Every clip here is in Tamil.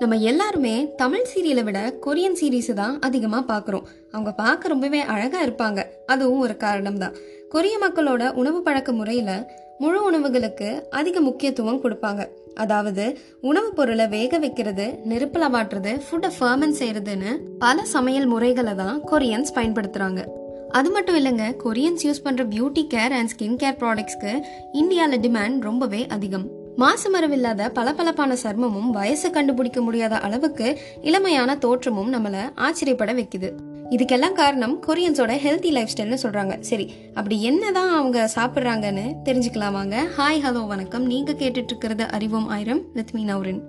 நம்ம எல்லாருமே தமிழ் சீரியலை விட கொரியன் சீரீஸ் தான் அதிகமாக பார்க்குறோம். அவங்க பார்க்க ரொம்பவே அழகாக இருப்பாங்க. அதுவும் ஒரு காரணம் தான் கொரிய மக்களோட உணவு பழக்க முறையில் முழு உணவுகளுக்கு அதிக முக்கியத்துவம் கொடுப்பாங்க. அதாவது உணவுப் பொருளை வேக வைக்கிறது நெருப்பில் மாட்டுறது ஃபுட்டை ஃபர்மன் செய்கிறதுன்னு பல சமையல் முறைகளை தான் கொரியன்ஸ் பயன்படுத்துகிறாங்க அது மட்டும் இல்லைங்க கொரியன்ஸ் யூஸ் பண்ணுற beauty care and skin care ப்ராடக்ட்ஸ்க்கு இந்தியாவில் டிமாண்ட் ரொம்பவே அதிகம். மாசுமரவில்லாத பளபளப்பான சர்மமும் வயசு கண்டுபிடிக்க முடியாத அளவுக்கு இளமையான தோற்றமும் நம்மளை ஆச்சரியப்பட வைக்குது. இதுக்கெல்லாம் காரணம் கொரியன்ஸோட ஹெல்த்தி லைஃப் ஸ்டைல்னு சொல்றாங்க. சரி அப்படி என்னதான் அவங்க சாப்பிட்றாங்கன்னு தெரிஞ்சுக்கலாமாங்க? ஹாய் ஹலோ வணக்கம். நீங்க கேட்டுட்டு இருக்கிறது Arivom Aayiram with me Naureen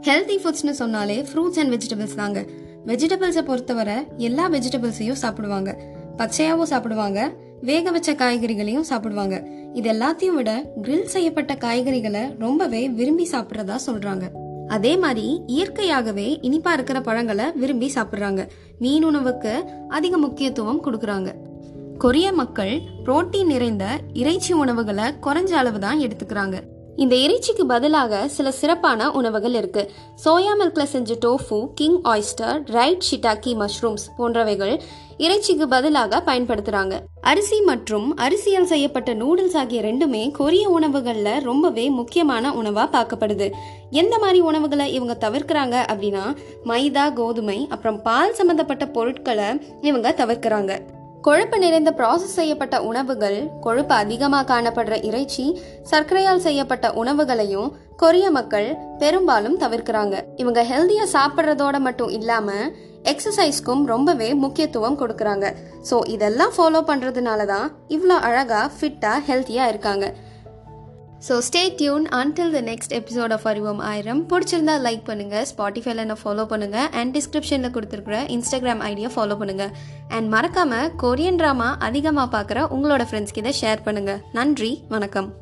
healthy ஃபுட்ஸ்னு சொன்னாலே ஃப்ரூட்ஸ் அண்ட் வெஜிடபிள்ஸ் தாங்க. வெஜிடபிள்ஸை பொறுத்தவரை எல்லா வெஜிடபிள்ஸையும் சாப்பிடுவாங்க. பச்சையாவும் சாப்பிடுவாங்க. வேக வச்ச காய்கறிகளையும் சாப்பிடுவாங்க. இது எல்லாத்தையும் விட கிரில் செய்யப்பட்ட காய்கறிகளை ரொம்பவே விரும்பி சாப்பிட்றதா சொல்றாங்க. அதே மாதிரி இயற்கையாகவே இனிப்பா இருக்கிற பழங்களை விரும்பி சாப்பிட்றாங்க. மீன் உணவுக்கு அதிக முக்கியத்துவம் கொடுக்கறாங்க. கொரிய மக்கள் புரோட்டீன் நிறைந்த இறைச்சி உணவுகளை குறைஞ்ச அளவு தான் எடுத்துக்கிறாங்க. இந்த இறைச்சிக்கு பதிலாக சில சிறப்பான உணவுகள் இருக்கு. சோயா மில்க்ல செஞ்ச tofu king oyster right shiitake mushrooms போன்றவைகள் இறைச்சிக்கு பதிலாக பயன்படுத்துறாங்க. அரிசி மற்றும் அரிசியால் செய்யப்பட்ட நூடுல்ஸ் ஆகிய ரெண்டுமே கொரிய உணவுகள்ல ரொம்பவே முக்கியமான உணவா பார்க்கப்படுது. எந்த மாதிரி உணவுகளை இவங்க தவிர்க்கிறாங்க அப்படின்னா மைதா கோதுமை அப்புறம் பால் சம்பந்தப்பட்ட பொருட்களை இவங்க தவிர்க்கிறாங்க. கொழுப்பு நிறைந்த ப்ராசஸ் செய்யப்பட்ட உணவுகள் கொழுப்பு அதிகமாக காணப்படுற இறைச்சி சர்க்கரையால் செய்யப்பட்ட உணவுகளையும் கொரிய மக்கள் பெரும்பாலும் தவிர்க்கிறாங்க. இவங்க ஹெல்தியா சாப்பிட்றதோட மட்டும் இல்லாம எக்ஸசைஸ்க்கும் ரொம்பவே முக்கியத்துவம் கொடுக்கறாங்க. ஸோ இதெல்லாம் ஃபாலோ பண்ணுறதுனால தான் இவ்வளோ அழகா ஃபிட்டா ஹெல்த்தியா இருக்காங்க. So stay tuned until the next episode of Arivom Aayiram பிடிச்சிருந்தா லைக் பண்ணுங்கள் ஸ்பாட்டிஃபைல என்ன ஃபாலோ பண்ணுங்கள் அண்ட் டிஸ்கிரிப்ஷனில் கொடுத்துருக்குற இன்ஸ்டாகிராம் ஐடியா ஃபாலோ பண்ணுங்கள் அண்ட் மறக்காமல் கொரியன் ட்ராமா அதிகமாக பார்க்குற உங்களோட ஃப்ரெண்ட்ஸ்க்கு இதை ஷேர் பண்ணுங்கள் நன்றி வணக்கம்.